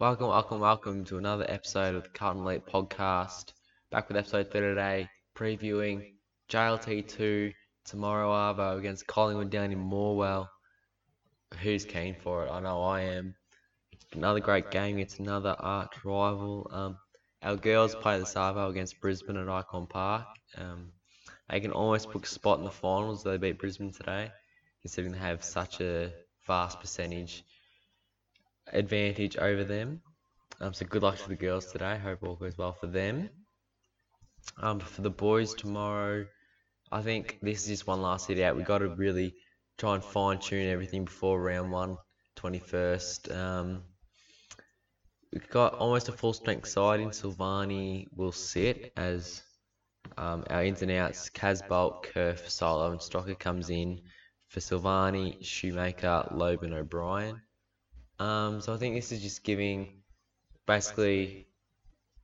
Welcome, welcome, welcome to another episode of the Carlton Elite Podcast. Back with episode 30 today, previewing JLT2 tomorrow Arvo against Collingwood down in Morwell. Who's keen for it? I know I am. Another great game against another arch rival. Um, our girls play the Savo against Brisbane at Ikon Park. Um, they can almost book a spot in the finals. If they beat Brisbane today, considering they have such a vast percentage advantage over them. Um, so good luck to the girls today. Hope all goes well for them. Um, for the boys tomorrow, I think this is just one last hit out. We've got to really try and fine tune everything before round one, 21st. Um, we've got almost a full strength side in Silvagni will sit as um, our ins and outs, Casboult, Kerr, Solo, and Stocker comes in for Silvagni, Schumacher, Loban, O'Brien. Um, so I think this is just giving basically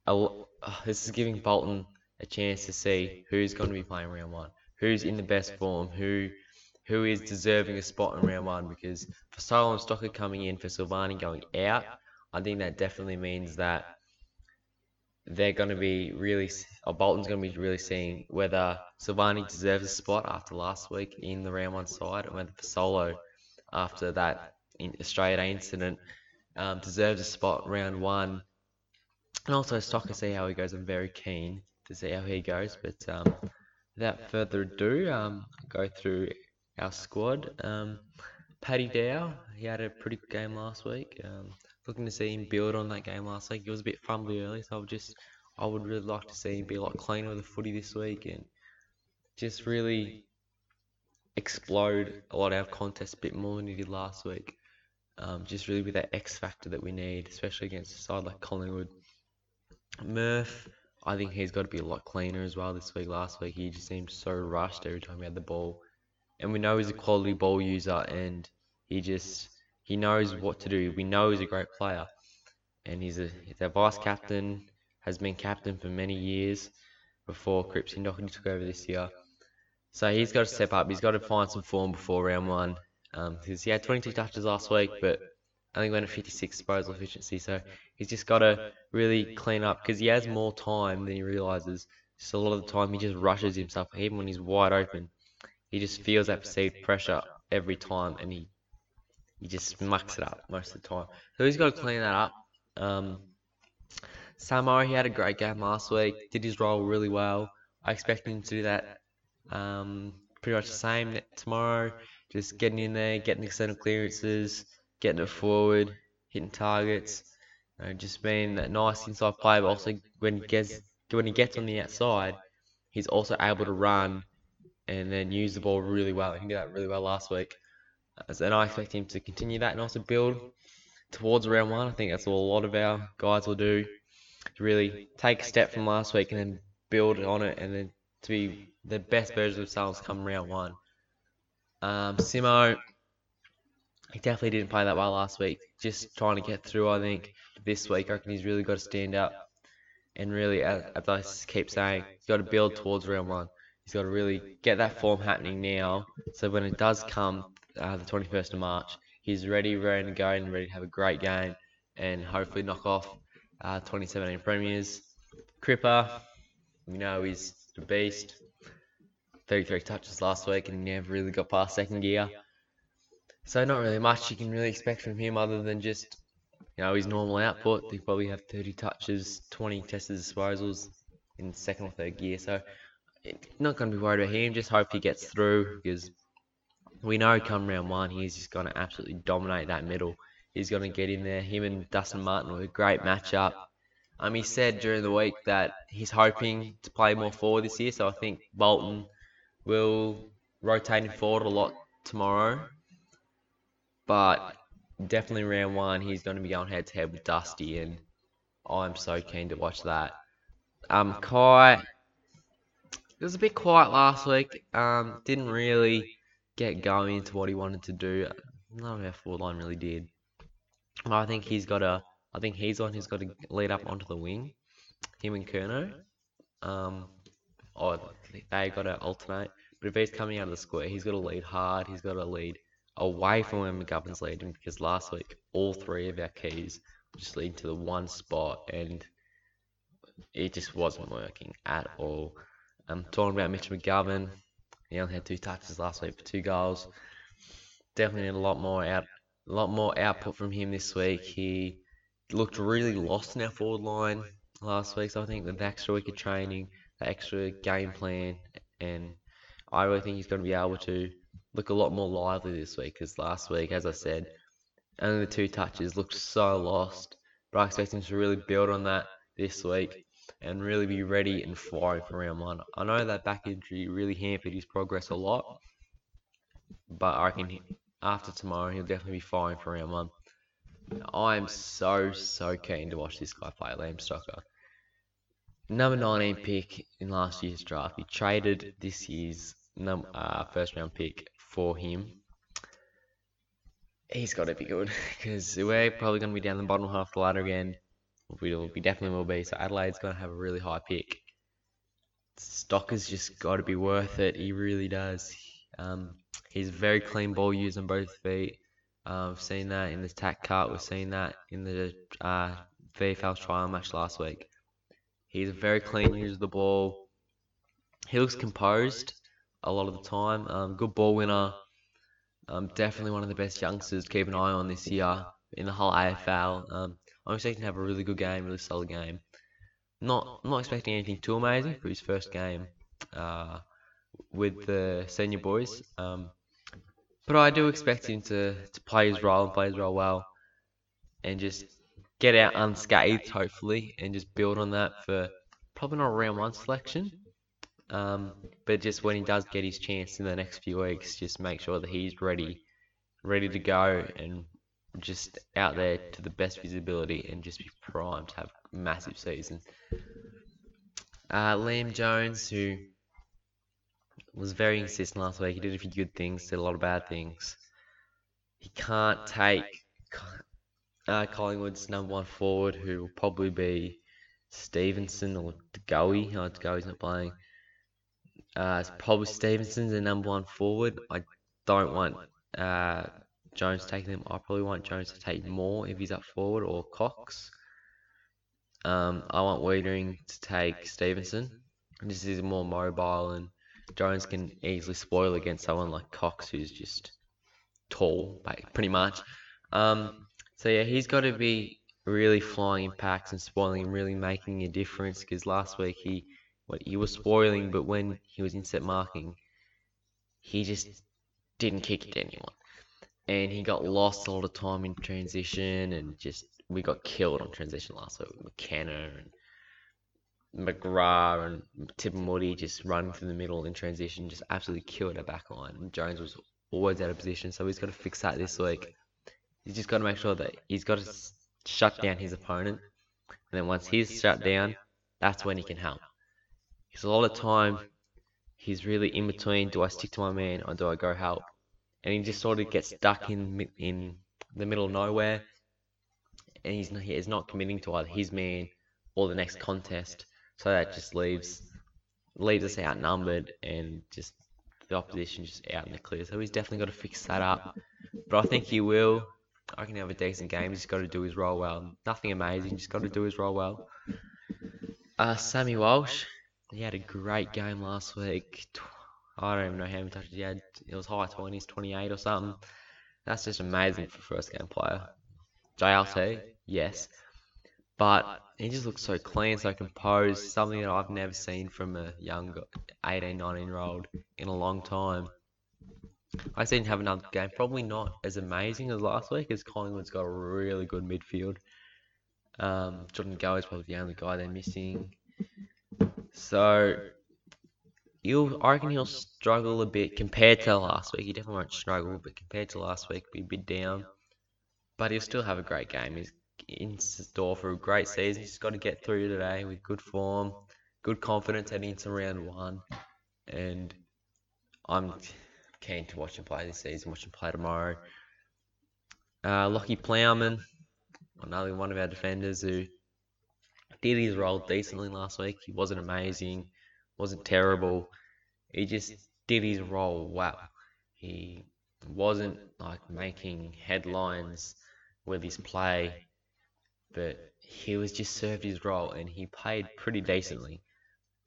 a, uh, this is giving Bolton a chance to see who's going to be playing round one, who's in the best form, who who is deserving a spot in round one. Because for Solo and Stocker coming in, for Silvagni going out, I think that definitely means that they're going to be really, or Bolton's going to be really seeing whether Silvagni deserves a spot after last week in the round one side, and whether Fasolo after that in Australia Day incident um, deserves a spot round one. And also Stocker, see how he goes. I'm very keen to see how he goes. But um, without further ado, um, go through our squad. Um, Paddy Dow, he had a pretty good game last week. Um, looking to see him build on that game last week. He was a bit fumbly early, so I would just, I would really like to see him be a lot cleaner with the footy this week and just really explode a lot of contests a bit more than he did last week. Um, just really with that X factor that we need, especially against a side like Collingwood. Murph, I think he's got to be a lot cleaner as well this week. Last week he just seemed so rushed every time he had the ball, and we know he's a quality ball user, and he just he knows what to do. We know he's a great player, and he's a he's our vice captain, has been captain for many years before Cripsy Docherty took over this year. So he's got to step up. He's got to find some form before round one because um, he had 22 touches last week, but think went at 56 disposal efficiency. So he's just got to really clean up because he has more time than he realizes. Just a lot of the time he just rushes himself, even when he's wide open. He just feels that perceived pressure every time, and he he just mucks it up most of the time. So he's got to clean that up. Um, Samo, he had a great game last week, did his role really well. I expect him to do that um, pretty much the same tomorrow. Just getting in there, getting center clearances, getting it forward, hitting targets. You know, just being that nice inside player, but also when he gets when he gets on the outside, he's also able to run and then use the ball really well. He did that really well last week. And I expect him to continue that and also build towards round one. I think that's what a lot of our guys will do. To really take a step from last week and then build on it and then to be the best version of themselves come round one. Um, Simo, he definitely didn't play that well last week. Just trying to get through, I think, this week. I reckon he's really got to stand up and really, as I keep saying, he's got to build towards round one. He's got to really get that form happening now. So when it does come, uh, the 21st of March, he's ready, ready to go, and ready to have a great game and hopefully knock off uh, 2017 premiers. Cripper, you know, he's the beast. 33 touches last week and never really got past second gear. So not really much you can really expect from him other than just, you know, his normal output. He probably have 30 touches, 20 tested disposals in second or third gear. So not going to be worried about him. Just hope he gets through because we know come round one he's just going to absolutely dominate that middle. He's going to get in there. Him and Dustin Martin were a great matchup. Um, he said during the week that he's hoping to play more forward this year. So I think Bolton will rotate him forward a lot tomorrow. But definitely round one, he's going to be going head to head with Dusty, and I'm so keen to watch that. Um, Kai, it was a bit quiet last week. Um, didn't really get going into what he wanted to do. None of our forward line really did. I think he's got a. I think he's on. He's got to lead up onto the wing. Him and Kerno. Um, or they got to alternate. But if he's coming out of the square, he's got to lead hard. He's got to lead away from where McGovern's leading because last week all three of our keys just leading to the one spot, and it just wasn't working at all. I'm talking about Mitch McGovern. He only had two touches last week for two goals. Definitely need a lot more out, a lot more output from him this week. He looked really lost in our forward line last week. So I think with the extra week of training, extra game plan, and I really think he's going to be able to look a lot more lively this week. Because last week, as I said, only the two touches looked so lost. But I expect him to really build on that this week and really be ready and firing for round one. I know that back injury really hampered his progress a lot, but I reckon after tomorrow he'll definitely be firing for round one. I'm so so keen to watch this guy play Liam Stocker. Number 19 pick in last year's draft. He traded this year's num- uh, first round pick for him. He's got to be good because we're probably going to be down the bottom half of the ladder again. We will be definitely will be. So Adelaide's going to have a really high pick. Stocker's just got to be worth it. He really does. Um, he's very clean ball use on both feet. Uh, we've seen that in the TAC Cup. We've seen that in the uh, VFL trial match last week. He's a very clean user of the ball. He looks composed a lot of the time. Um, good ball winner. Um, definitely one of the best youngsters to keep an eye on this year in the whole AFL. Um, I'm expecting to have a really good game, really solid game. Not not expecting anything too amazing for his first game uh, with the senior boys. Um, but I do expect him to, to play his role and play his role well and just get out unscathed, hopefully, and just build on that for probably not a round one selection. Um, but just when he does get his chance in the next few weeks, just make sure that he's ready, ready to go and just out there to the best visibility and just be primed to have a massive season. Uh, Liam Jones, who was very inconsistent last week. He did a few good things, did a lot of bad things. He can't take uh, Collingwood's number one forward, who will probably be Stephenson or DeGoey. Oh, DeGoey's not playing. Uh, it's probably Stephenson's the number one forward. I don't want uh, Jones taking them. I probably want Jones to take more if he's up forward or Cox. Um, I want Weitering to take Stephenson. This is more mobile and Jones can easily spoil against someone like Cox, who's just tall, pretty much. Um, so yeah, he's got to be really flying impacts and spoiling and really making a difference. Because last week he, what he was spoiling, but when he was in set marking, he just didn't kick it to anyone, and he got lost a lot of time in transition, and just we got killed on transition last week with McKenna and McGrath and Tipungwuti just running through the middle in transition, just absolutely killed our back line. And Jones was always out of position, so he's got to fix that this week. He's just got to make sure that he's got to shut down his opponent, and then once he's shut down, that's when he can help. Because a lot of time, he's really in between: do I stick to my man or do I go help? And he just sort of gets stuck in in the middle of nowhere, and he's not, he's not committing to either his man or the next contest. So that just leaves leaves us outnumbered and just the opposition just out in the clear. So he's definitely got to fix that up. But I think he will. I can have a decent game. He's got to do his role well. Nothing amazing, just got to do his role well. Uh, Sammy Walsh, he had a great game last week. I don't even know how many touches he had. It was high 20s, 28 or something. That's just amazing for first game player. JLT, yes. But he just looks so clean, so composed, something that I've never seen from a young 18, 19 year old in a long time. I seen have another game, probably not as amazing as last week, as Collingwood's got a really good midfield. Um, Jordan DeGoey is probably the only guy they're missing. So, he'll, I reckon he'll struggle a bit compared to last week. He definitely won't struggle, but compared to last week, be a bit down. But he'll still have a great game. He's in store for a great season. He's got to get through today with good form, good confidence heading into round one. And I'm keen to watch him play this season, watch him play tomorrow. Uh, Lockie Plowman, another one of our defenders who did his role decently last week. He wasn't amazing, wasn't terrible. He just did his role well. He wasn't like making headlines with his play but he was just served his role and he played pretty decently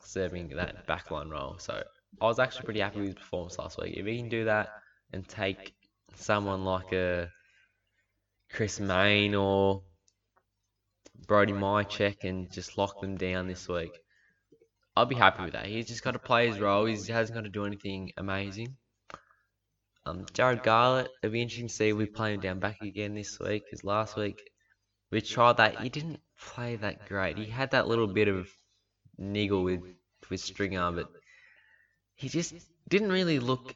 serving that backline role. So I was actually pretty happy with his performance last week. If he can do that and take someone like a Chris Mayne or Brody Mihocek and just lock them down this week, I'll be happy with that. He's just got to play his role. He hasn't got to do anything amazing. Um, Jarrod Garlett, it'll be interesting to see if we play him down back again this week. Because last week we tried that. He didn't play that great. He had that little bit of niggle with with Stringer, but he just didn't really look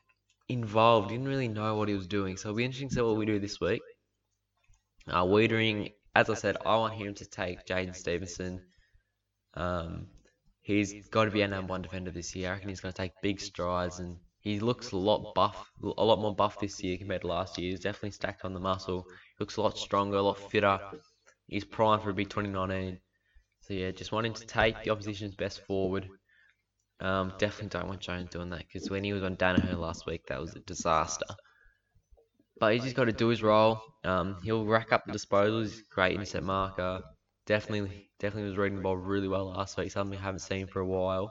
involved. Didn't really know what he was doing. So it'll be interesting to see what we do this week. Uh, Weitering, as I said, I want him to take Jaidyn Stephenson. Um, he's got to be our number one defender this year. I reckon he's going to take big strides, and he looks a lot buff, a lot more buff this year compared to last year. He's definitely stacked on the muscle. He looks a lot stronger, a lot fitter. He's primed for a big 2019. So yeah, just want him to take the opposition's best forward. Um, definitely don't want Jones doing that because when he was on Daniher last week, that was a disaster. But he's just got to do his role. Um, he'll rack up the disposals. Great intercept marker. Definitely, definitely was reading the ball really well last week. Something I haven't seen for a while.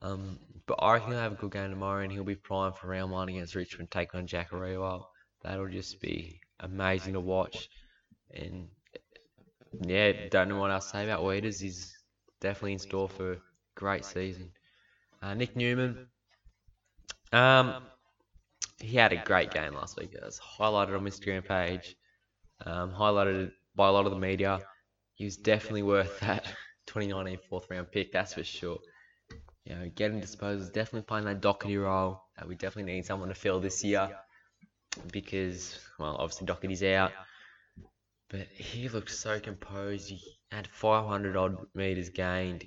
Um, but I reckon he'll have a good game tomorrow, and he'll be primed for round one against Richmond, taking on Jack Riewoldt. That'll just be amazing to watch. And yeah, don't know what else to say about Weeders. He's definitely in store for a great season. Uh, Nick Newman, um, he had a great game last week. It was highlighted on my Instagram page, um, highlighted by a lot of the media. He was definitely worth that 2019 fourth round pick, that's for sure. You know, getting disposals, definitely playing that Docherty role we definitely need someone to fill this year because, well, obviously Docherty's out. But he looked so composed. He had 500 odd meters gained.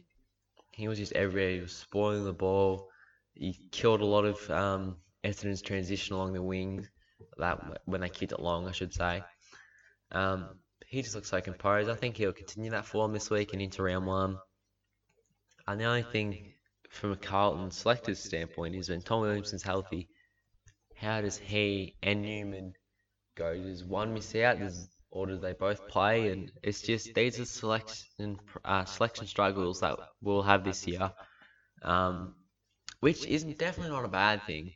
He was just everywhere. He was spoiling the ball. He killed a lot of um, Essendon's transition along the wings. That when they kicked it long, I should say. Um, he just looks so composed. I think he'll continue that form this week and into round one. And the only thing from a Carlton selector's standpoint is when Tom Williamson's healthy, how does he and Newman go? Does one miss out? Does or do they both play? And it's just these are selection uh, selection struggles that we'll have this year, um, which is definitely not a bad thing.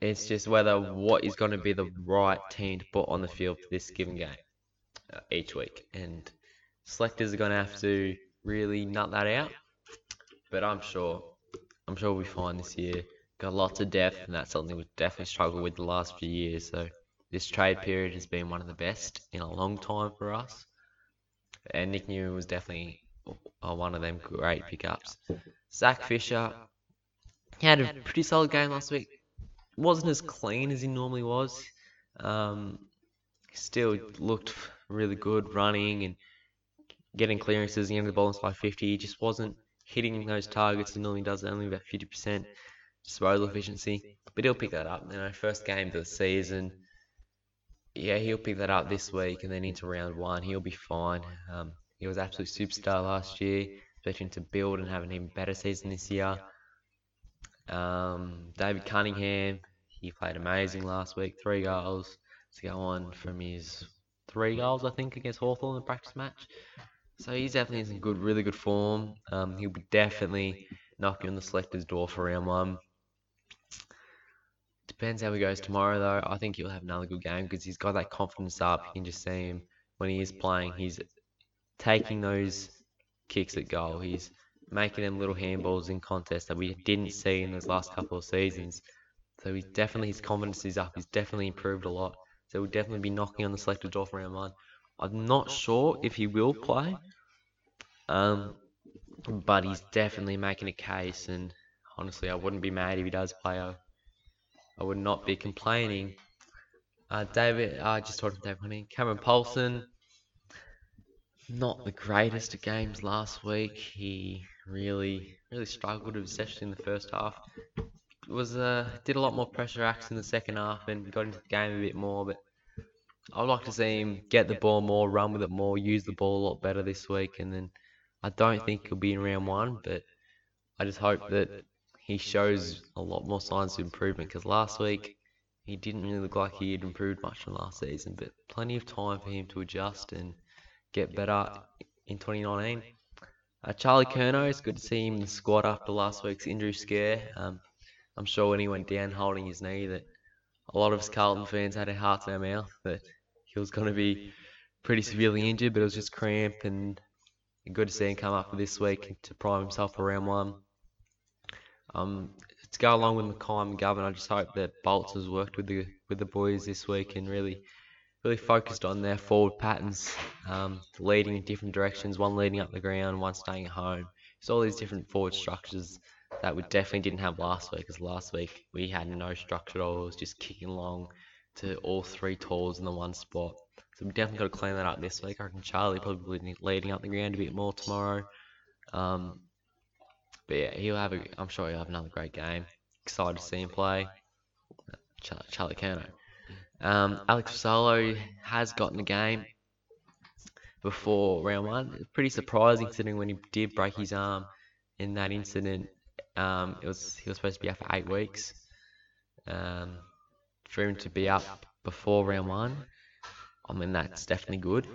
It's just whether what is going to be the right team to put on the field for this given game uh, each week, and selectors are going to have to really nut that out. But I'm sure, I'm sure we'll be fine this year. Got lots of depth, and that's something we've definitely struggled with the last few years. So this trade period has been one of the best in a long time for us. And Nick Newman was definitely one of them great pickups. Zach Fisher, he had a pretty solid game last week. Wasn't as clean as he normally was. Um, still looked really good running and getting clearances getting the ball inside 50. He just wasn't hitting those targets he normally does, only about 50% disposal efficiency. But he'll pick that up. You know, first game of the season. Yeah, he'll pick that up this week and then into round one. He'll be fine. Um, he was absolute superstar last year, expecting to build and have an even better season this year. Um, David Cunningham, he played amazing last week, three goals to go on from his three goals, I think, against Hawthorn in the practice match. So he's definitely in good, really good form. Um, he'll be definitely knocking on the selector's door for round one. Depends how he goes tomorrow, though. I think he'll have another good game because he's got that confidence up. You can just see him when he is playing. He's taking those kicks at goal. He's making them little handballs in contests that we didn't see in those last couple of seasons. So he's definitely his confidence is up. He's definitely improved a lot. So he'll definitely be knocking on the selector's door for round one. I'm not sure if he will play, um, but he's definitely making a case. And honestly, I wouldn't be mad if he does play. I, I would not be complaining. Uh, David, I just talked to David Honey. Cameron Polson, not the greatest of games last week. He really, really struggled, especially in the first half. Was uh, did a lot more pressure acts in the second half and got into the game a bit more, but I'd like to see him get the ball more, run with it more, use the ball a lot better this week. And then I don't think he'll be in round one, but I just hope that he shows a lot more signs of improvement because last week he didn't really look like he had improved much from last season. But plenty of time for him to adjust and get better in 2019. Uh, Charlie Curnow, it's good to see him in the squad after last week's injury scare. Um, I'm sure when he went down holding his knee that a lot of us Carlton fans had our hearts in our mouth that he was going to be pretty severely injured, but it was just cramp and good to see him come up for this week to prime himself for round one. Um, to go along with McKay and McGovern, I just hope that Bolts has worked with the with the boys this week and really really focused on their forward patterns, um, leading in different directions, one leading up the ground, one staying at home. It's all these different forward structures that we definitely didn't have last week, because last week we had no structure at all. It was just kicking along to all three tools in the one spot. So we definitely got to clean that up this week. I reckon Charlie probably leading up the ground a bit more tomorrow. Um, but yeah, he'll have a. I'm sure he'll have another great game. Excited to see him play. Charlie, Curnow. Um, Alex Solo has gotten a game before round one. Pretty surprising considering when he did break his arm in that incident. Um, it was he was supposed to be out for eight weeks. Um, for him to be up before round one, I mean that's definitely good.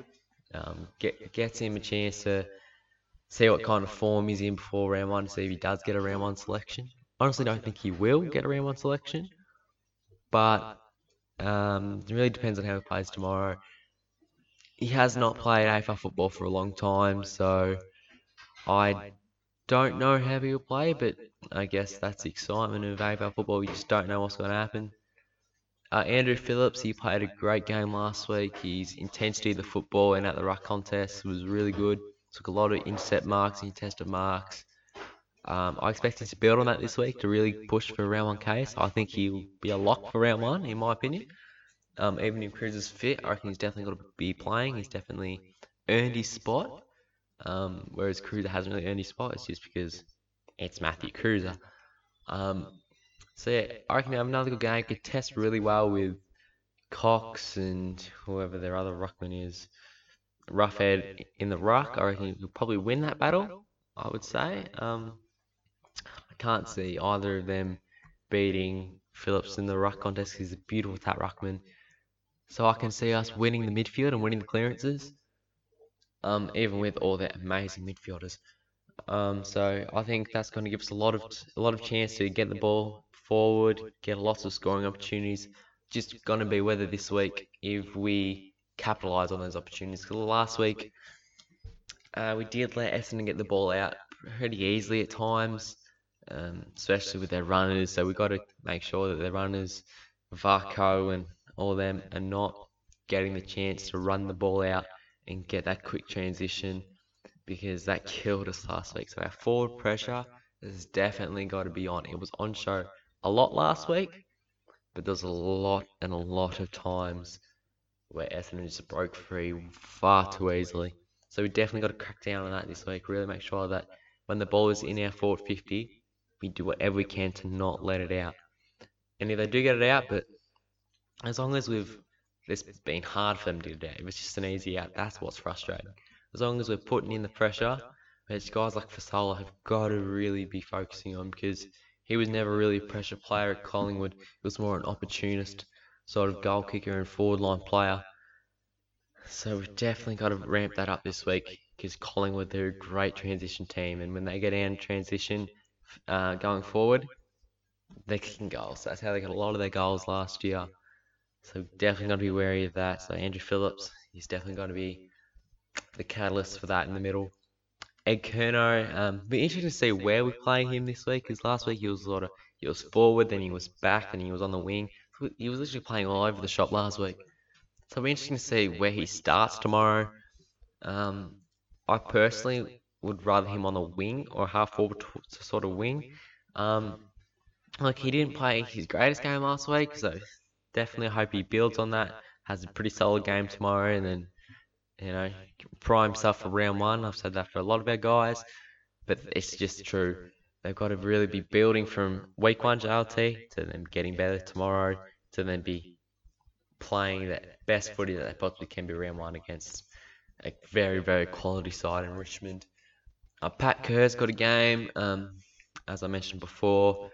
Um, get, gets him a chance to see what kind of form he's in before round one, to see if he does get a round one selection. Honestly, don't think he will get a round one selection, but um, it really depends on how he plays tomorrow. He has not played AFL football for a long time, so I don't know how he will play, but I guess that's the excitement of AFL football. We just don't know what's going to happen. Uh, Andrew Phillips, he played a great game last week. His intensity of the football and at the ruck contest was really good. Took a lot of intercept marks, and contested marks. Um, I expect him to build on that this week to really push for round one case. I think he'll be a lock for round one, in my opinion. Um, even if Cruz is fit, I reckon he's definitely got to be playing. He's definitely earned his spot. Um, whereas Kreuzer hasn't really earned his spot. It's just because it's Matthew Kreuzer. Um, so yeah, I reckon have another good game. Could test really well with Cox and whoever their other ruckman is. Roughead in the ruck. I reckon he'll probably win that battle. I would say. Um, I can't see either of them beating Phillips in the ruck contest. He's a beautiful tap ruckman. So I can see us winning the midfield and winning the clearances, um, even with all the amazing midfielders. Um, so I think that's going to give us a lot of a lot of chance to get the ball forward, get lots of scoring opportunities. Just going to be whether this week if we capitalise on those opportunities. Because last week uh, we did let Essendon get the ball out pretty easily at times um, especially with their runners. So we've got to make sure that their runners, Varco and all them, are not getting the chance to run the ball out and get that quick transition because that killed us last week. So our forward pressure has definitely got to be on. It was on show a lot last week, but there's a lot and a lot of times where Essendon just broke free far too easily. So we definitely got to crack down on that this week. Really make sure that when the ball is in our forward 50, we do whatever we can to not let it out. And if they do get it out, but as long as we've, it's been hard for them to get it out. If it's just an easy out, that's what's frustrating. As long as we're putting in the pressure, it's guys like Fasolo have got to really be focusing on because he was never really a pressure player at Collingwood. He was more an opportunist sort of goal kicker and forward line player. So we've definitely got to ramp that up this week because Collingwood, they're a great transition team. And when they get in transition, uh, going forward, they're kicking goals. That's how they got a lot of their goals last year. So definitely got to be wary of that. So Andrew Phillips, he's definitely going to be the catalyst for that in the middle. Ed Curnow, um, be interesting to see where we play him this week. Because last week he was sort of he was forward, then he was back, then he was on the wing. He was literally playing all over the shop last week. So it'll be interesting to see where he starts tomorrow. Um, I personally would rather him on the wing or half forward to sort of wing. Um, like he didn't play his greatest game last week, so definitely hope he builds on that. Has a pretty solid game tomorrow, and then you know prime himself for round one. I've said that for a lot of our guys, but it's just true. They've got to really be building from week one JLT to them getting better tomorrow to then be playing the best footy that they possibly can be round one against a very very quality side in Richmond. Uh, Pat Kerr's got a game, um, as I mentioned before.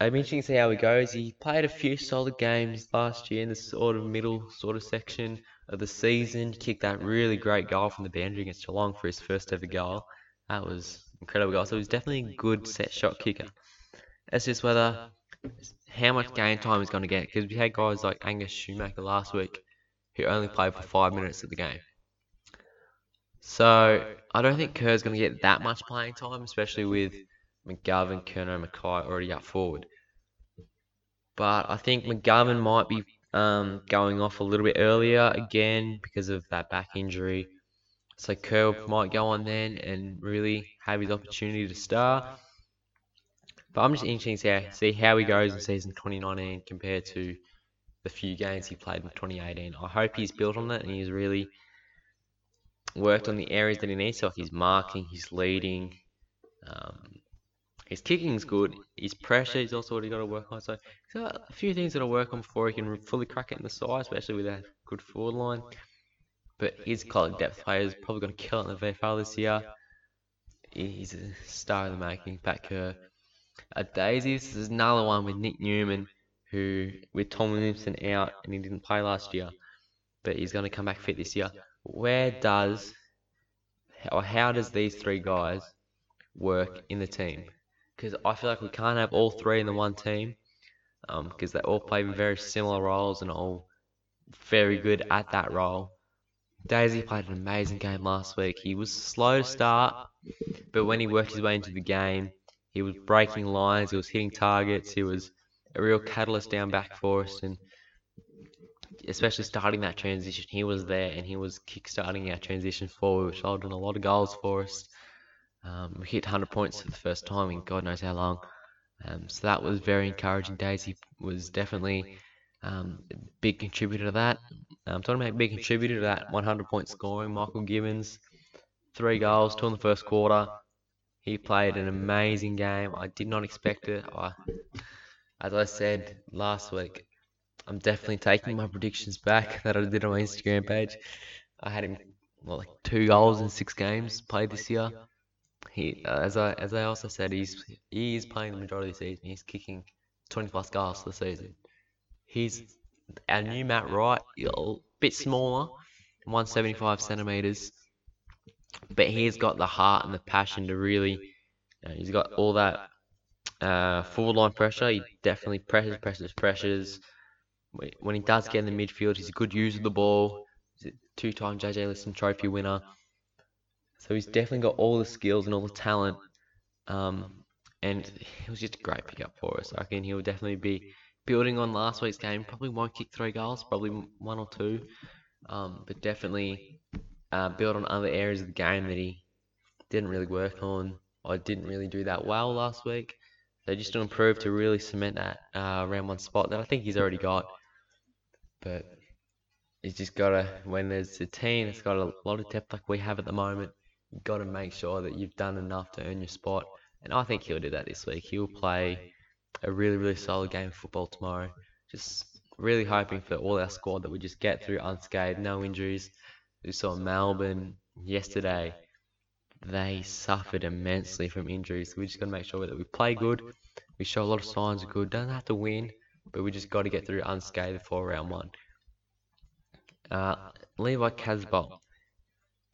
It'll be interesting to see how he goes. He played a few solid games last year in the sort of middle sort of section of the season. Kicked that really great goal from the boundary against Geelong for his first ever goal. That was incredible goal. So he's definitely a good set shot kicker. It's just whether how much game time he's going to get because we had guys like Angus Schumacher last week who only played for five minutes of the game. So I don't think Kerr's going to get that much playing time, especially with McGovern, Curnow, McKay already up forward. But I think McGovern might be um, going off a little bit earlier again because of that back injury. So Kerr might go on then and really have his opportunity to start. But I'm just interested to see how he goes in season 2019 compared to the few games he played in 2018. I hope he's built on that and he's really worked on the areas that he needs. So his marking, his leading, um, his kicking's good. His pressure, he's also already got to work on. So he's got a few things got to work on before he can fully crack it in the side, especially with a good forward line. But his college depth player is probably going to kill it in the VFL this year. He's a star in the making, Pat Kerr. At Daisies, there's another one with Nick Newman, who with Tom Williamson out and he didn't play last year, but he's going to come back fit this year. Where does or how does these three guys work in the team? Because I feel like we can't have all three in the one team, because um, they all play very similar roles and all very good at that role. Daisy played an amazing game last week. He was slow to start, but when he worked his way into the game, he was breaking lines, he was hitting targets, he was a real catalyst down back for us, and especially starting that transition, he was there and he was kick-starting our transition forward, which resulted in a lot of goals for us. Um, we hit 100 points for the first time in God knows how long. Um, so that was very encouraging. Daisy was definitely um, a big contributor to that. I'm talking about big contributor to that 100 point scoring. Michael Gibbons, three goals, two in the first quarter. He played an amazing game. I did not expect it. I, as I said last week, I'm definitely taking my predictions back that I did on my Instagram page. I had him well, like two goals in six games played this year. He, uh, as I as I also said, he's he is playing the majority of the season. He's kicking 20 plus goals for the season. He's our new Matt Wright, a bit smaller, 175 centimeters but he's got the heart and the passion to really. You know, he's got all that uh, forward line pressure. He definitely presses, presses, pressures. When he does get in the midfield, he's a good user of the ball. He's a two-time JJ Liston Trophy winner. So he's definitely got all the skills and all the talent. Um, and he was just a great pickup for us. I reckon he'll definitely be building on last week's game. Probably won't kick three goals, probably one or two. Um, but definitely uh, build on other areas of the game that he didn't really work on or didn't really do that well last week. So just to improve to really cement that uh, round one spot that I think he's already got. But he's just got to, when there's a team that's got a lot of depth like we have at the moment, you've got to make sure that you've done enough to earn your spot. And I think he'll do that this week. He'll play a really, really solid game of football tomorrow. Just really hoping for all our squad that we just get through unscathed, no injuries, we saw Melbourne yesterday. They suffered immensely from injuries. We just got to make sure that we play good. We show a lot of signs of good. Don't have to win, but we just got to get through unscathed for round one. Uh, Levi Casboult.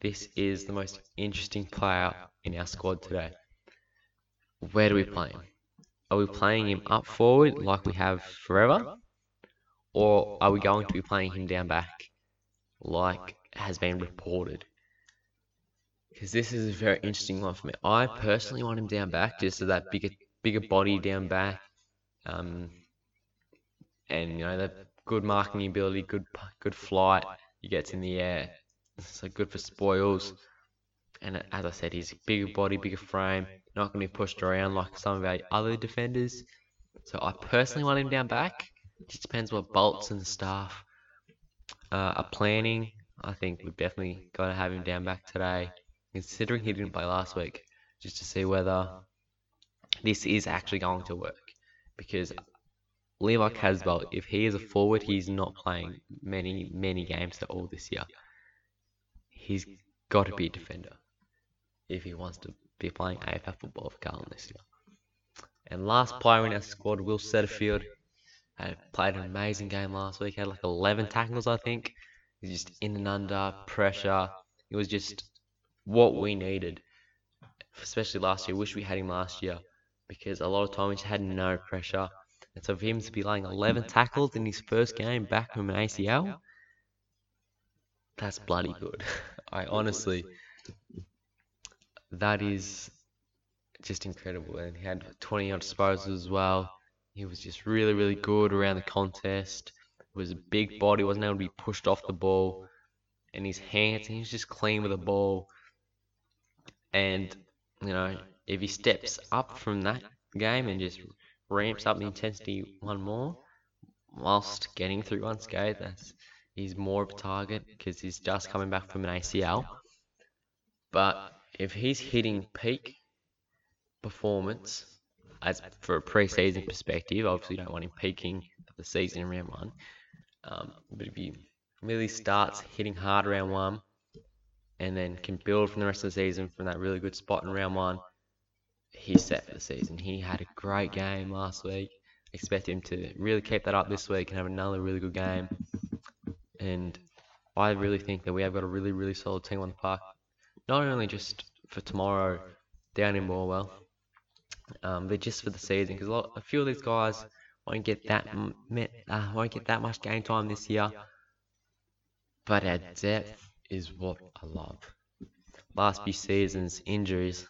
This is the most interesting player in our squad today. Where do we play him? Are we playing him up forward like we have forever? Or are we going to be playing him down back like has been reported. Because this is a very interesting one for me. I personally want him down back, just so that bigger bigger body down back, um, and you know the good marking ability, good good flight. He gets in the air, so good for spoils. And as I said, he's a bigger body, bigger frame, not going to be pushed around like some of our other defenders. So I personally want him down back. It just depends what Bolts and staff uh, are planning. I think we've definitely got to have him down back today, considering he didn't play last week, just to see whether this is actually going to work. Because Levi Casboult, if he is a forward, he's not playing many, many games at all this year. He's got to be a defender if he wants to be playing AFL football for Carlton this year. And last player in our squad, Will Setterfield, had played an amazing game last week. Had like 11 tackles, I think He's just in and under pressure. It was just what we needed, especially last year. Wish we had him last year because a lot of times he had no pressure. And so for him to be laying 11 tackles in his first game back from an ACL, that's bloody good. I honestly, that is just incredible. And he had 20 odd disposals as well. He was just really, really good around the contest. It was a big body, wasn't able to be pushed off the ball. And his hands, he was just clean with the ball. And, you know, if he steps up from that game and just ramps up the intensity one more, whilst getting through one unscathed, that's he's more of a target because he's just coming back from an ACL. But if he's hitting peak performance as for a pre-season perspective, obviously you don't want him peaking at the season in round one. Um, but if he really starts hitting hard round one and then can build from the rest of the season from that really good spot in round one, he's set for the season. He had a great game last week. Expect him to really keep that up this week and have another really good game. And I really think that we have got a really, really solid team on the park. Not only just for tomorrow down in Morwell, um, but just for the season because a, a, few of these guys won't get that uh, won't get that much game time this year. But our depth is what I love. Last few seasons, injuries,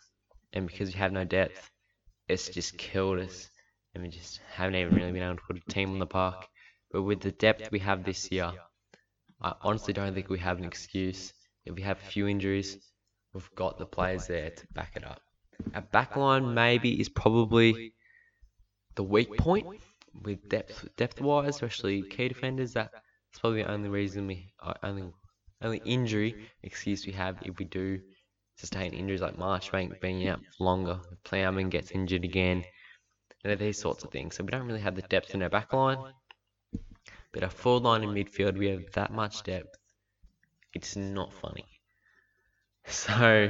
and because we have no depth, it's just killed us, and we just haven't even really been able to put a team on the park. But with the depth we have this year, I honestly don't think we have an excuse. If we have a few injuries, we've got the players there to back it up. Our backline maybe is probably the weak point with depth depth wise, especially key defenders. That's probably the only reason we uh, only only injury excuse we have if we do sustain injuries like Marchbank being out longer, Plowman gets injured again, and these sorts of things. So we don't really have the depth in our backline. But our forward line in midfield, we have that much depth. It's not funny. So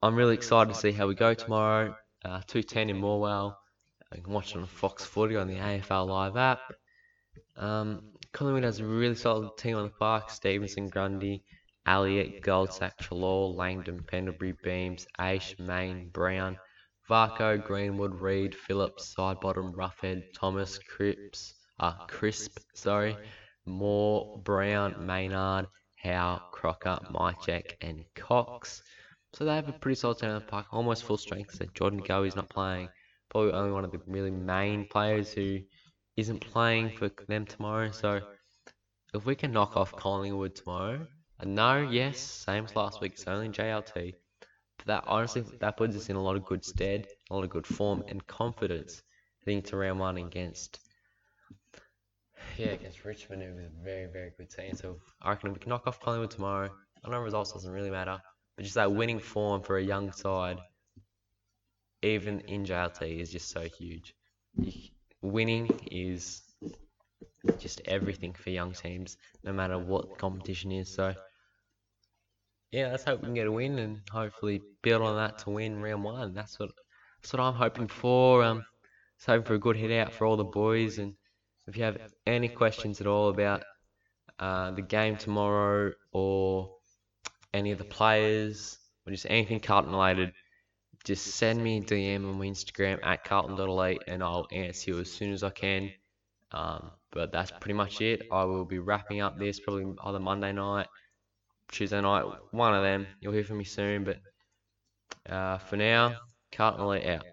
I'm really excited to see how we go tomorrow. Uh, 210 in Morwell. You can watch it on Fox Footy on the AFL Live app. Um, Collingwood has a really solid team on the park. Stephenson, Grundy, Elliott, Goldsack, Treloar, Langdon, Pendlebury, Beams, Aish, Mayne, Brown, Varco, Greenwood, Reed, Phillips, Sidebottom, Roughead, Thomas, Cripps, uh, Crisp, sorry, Moore, Brown, Maynard, Howe, Crocker, Mychek, and Cox. So they have a pretty solid team in the park, almost full strength. So Jordan is not playing. Probably only one of the really main players who isn't playing for them tomorrow. So if we can knock off Collingwood tomorrow, and no, yes, same as last week, it's only JLT. But that honestly, that puts us in a lot of good stead, a lot of good form and confidence heading to round one against yeah, against Richmond, it was a very, very good team. So I reckon we can knock off Collingwood tomorrow. I know results doesn't really matter, but just that winning form for a young side, even in JLT, is just so huge. Winning is just everything for young teams, no matter what competition is. So yeah, let's hope we can get a win and hopefully build on that to win round one. That's what that's what I'm hoping for. Um, just hoping for a good hit out for all the boys and if you have any questions at all about uh, the game tomorrow or any of the players or just anything Carlton related, just send me a DM on my Instagram at carlton.elite and I'll answer you as soon as I can. Um, but that's pretty much it. I will be wrapping up this probably either Monday night, Tuesday night, one of them. You'll hear from me soon. But uh, for now, Carlton Elite out.